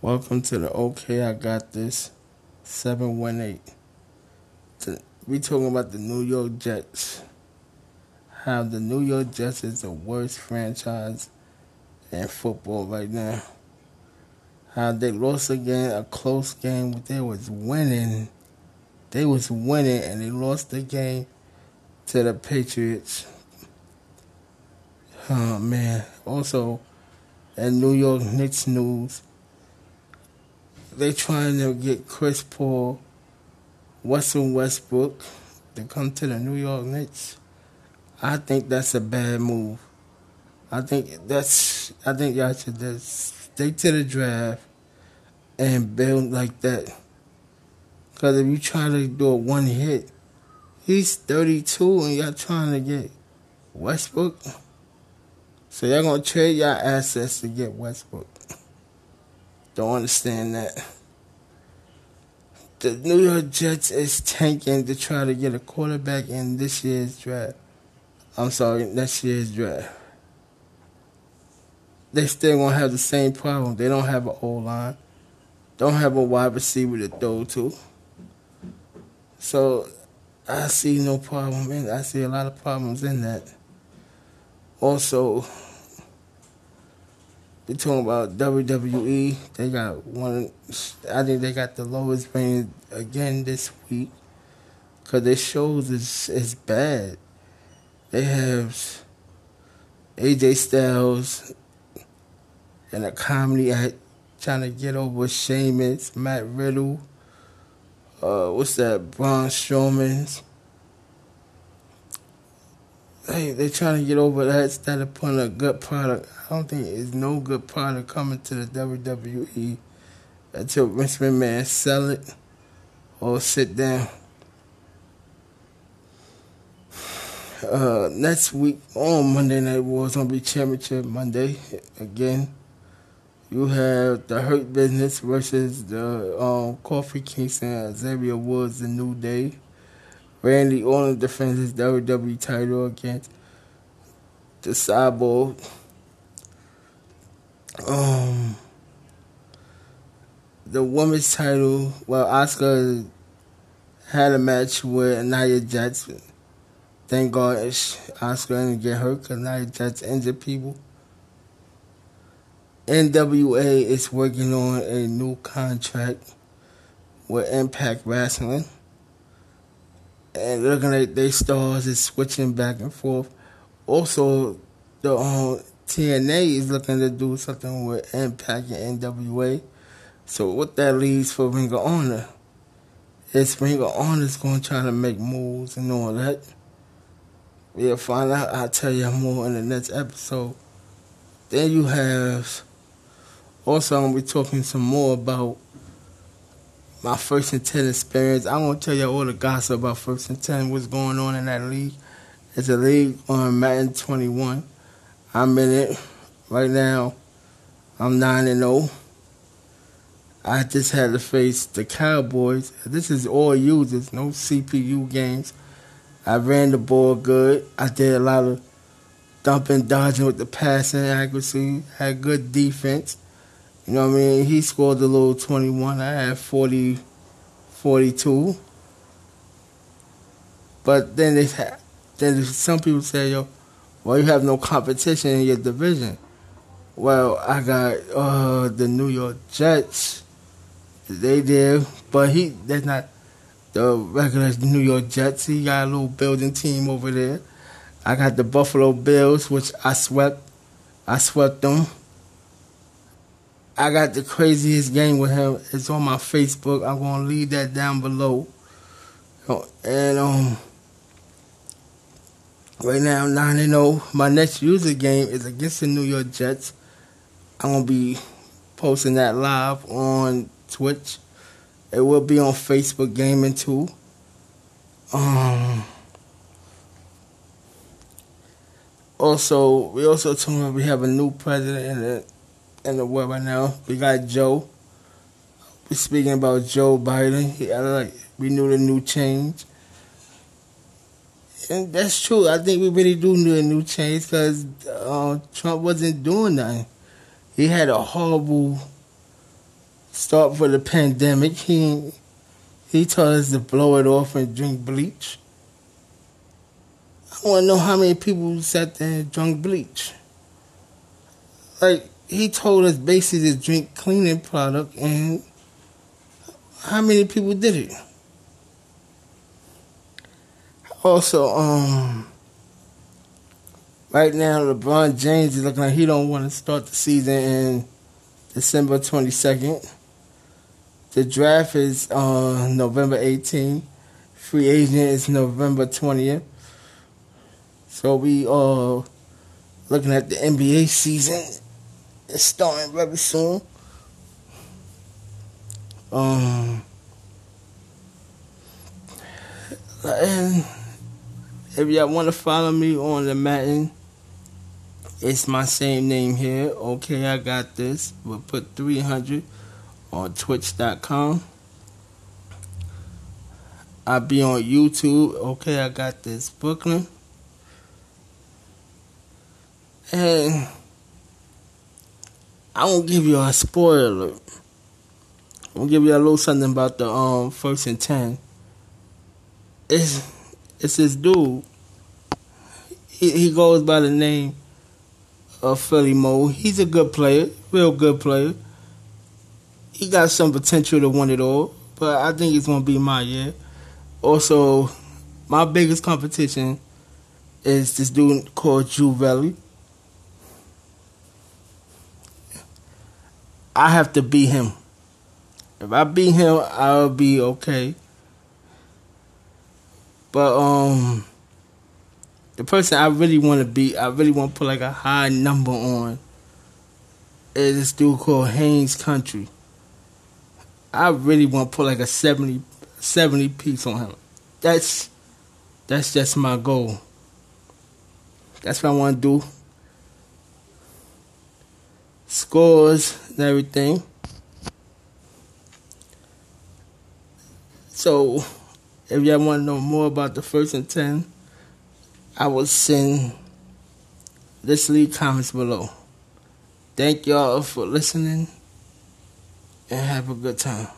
Welcome to the OK I Got This 718. We talking about the New York Jets. How the New York Jets is the worst franchise in football right now. How they lost again, a close game, but they was winning. They was winning and they lost the game to the Patriots. Oh man. Also, in New York Knicks news, they trying to get Chris Paul, Russell Westbrook to come to the New York Knicks. I think that's a bad move. I think that's I think y'all should just stick to the draft and build like that. Cause if you try to do a one hit, he's 32 and y'all trying to get Westbrook. So y'all gonna trade y'all assets to get Westbrook. Don't understand that. The New York Jets is tanking to try to get a quarterback in this year's draft. I'm sorry, next year's draft. They still gonna have the same problem. They don't have an O line. Don't have a wide receiver to throw to. So I see no problem in I see a lot of problems in that. Also, they talking about WWE. They got one. I think they got the lowest rating again this week because their shows is is bad. They have AJ Styles and a comedy act trying to get over Sheamus, Matt Riddle. Uh, what's that? Braun Strowman's hey, they're trying to get over that instead of putting a good product. I don't think there's no good product coming to the WWE until Vince McMahon sell it or sit down. Uh, next week on Monday Night War is gonna be Championship Monday again. You have the Hurt Business versus the um, Kofi Kingston, Xavier Woods, the New Day. Randy Orton defends his WWE title against the Cyborg. Um, the women's title, well, Asuka had a match with Nia Jax. Thank God Asuka didn't get hurt because Nia Jax injured people. NWA is working on a new contract with Impact Wrestling and looking at their stars is switching back and forth. Also, the um, TNA is looking to do something with Impact and NWA. So what that leaves for Ring of Honor is Ring of Honor is going to try to make moves and all that. We'll find out. I'll tell you more in the next episode. Then you have also I'm gonna be talking some more about my first and ten experience. I won't tell you all the gossip about first and ten, what's going on in that league. It's a league on Madden 21. I'm in it right now. I'm nine and zero. Oh. I just had to face the Cowboys. This is all users, no CPU games. I ran the ball good. I did a lot of dumping, dodging with the passing accuracy. Had good defense. You know what I mean? He scored a little 21. I had 40, 42. But then they then some people say, yo, well, you have no competition in your division. Well, I got uh, the New York Jets. They did, but he that's not the regular New York Jets. He got a little building team over there. I got the Buffalo Bills, which I swept. I swept them. I got the craziest game with him. It's on my Facebook. I'm gonna leave that down below. And um, right now I'm nine and zero. Oh. My next user game is against the New York Jets. I'm gonna be posting that live on Twitch. It will be on Facebook Gaming too. Um. Also, we also told me we have a new president the in the world right now. We got Joe. We're speaking about Joe Biden. He like we knew the new change. And that's true. I think we really do need a new change because uh, Trump wasn't doing nothing. He had a horrible start for the pandemic, he he told us to blow it off and drink bleach. I want to know how many people sat there and drank bleach. Like he told us basically to drink cleaning product, and how many people did it? Also, um, right now LeBron James is looking like he don't want to start the season in December twenty second. The draft is on November 18th. Free agent is November 20th. So we are looking at the NBA season. It's starting very soon. Um, and if y'all want to follow me on the Madden, it's my same name here. Okay, I got this. We'll put 300 on twitch.com. I'll be on YouTube. Okay, I got this Brooklyn. And I won't give you a spoiler. I'm gonna give you a little something about the um first and ten. It's it's this dude. He he goes by the name of Philly Mo. He's a good player, real good player he got some potential to win it all, but I think it's gonna be my year. Also, my biggest competition is this dude called Drew Valley. I have to beat him. If I beat him, I'll be okay. But um, the person I really want to beat, I really want to put like a high number on, is this dude called Haynes Country. I really want to put like a 70, 70 piece on him. That's that's just my goal. That's what I want to do. Scores and everything. So, if y'all want to know more about the first and ten, I will send this leave comments below. Thank y'all for listening and have a good time.